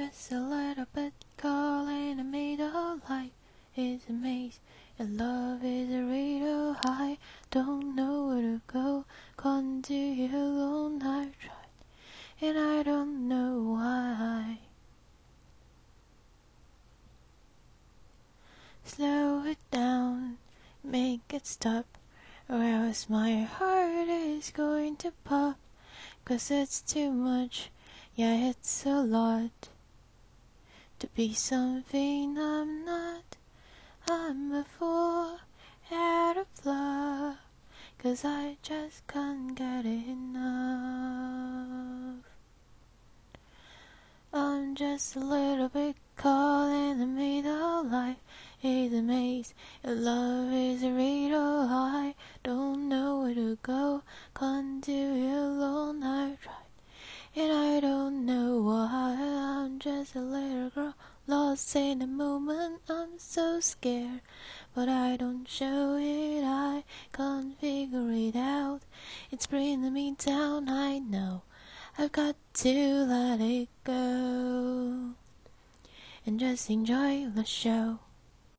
just a little bit in the middle. Life is a maze, and love is a riddle. I don't know where to go, can't do it alone. I've tried, and I don't know why. Slow it down, make it stop, or else my heart is going to pop. Cause it's too much, yeah, it's a lot to be something I'm not. I'm a fool out of love, cause I just can't get enough. I'm just a little bit caught in the middle. Life is a maze, and love is a riddle. Lost in the moment. I'm so scared, but I don't show it. I can't figure it out. It's bringing me down. I know. I've got to let it go and just enjoy the show.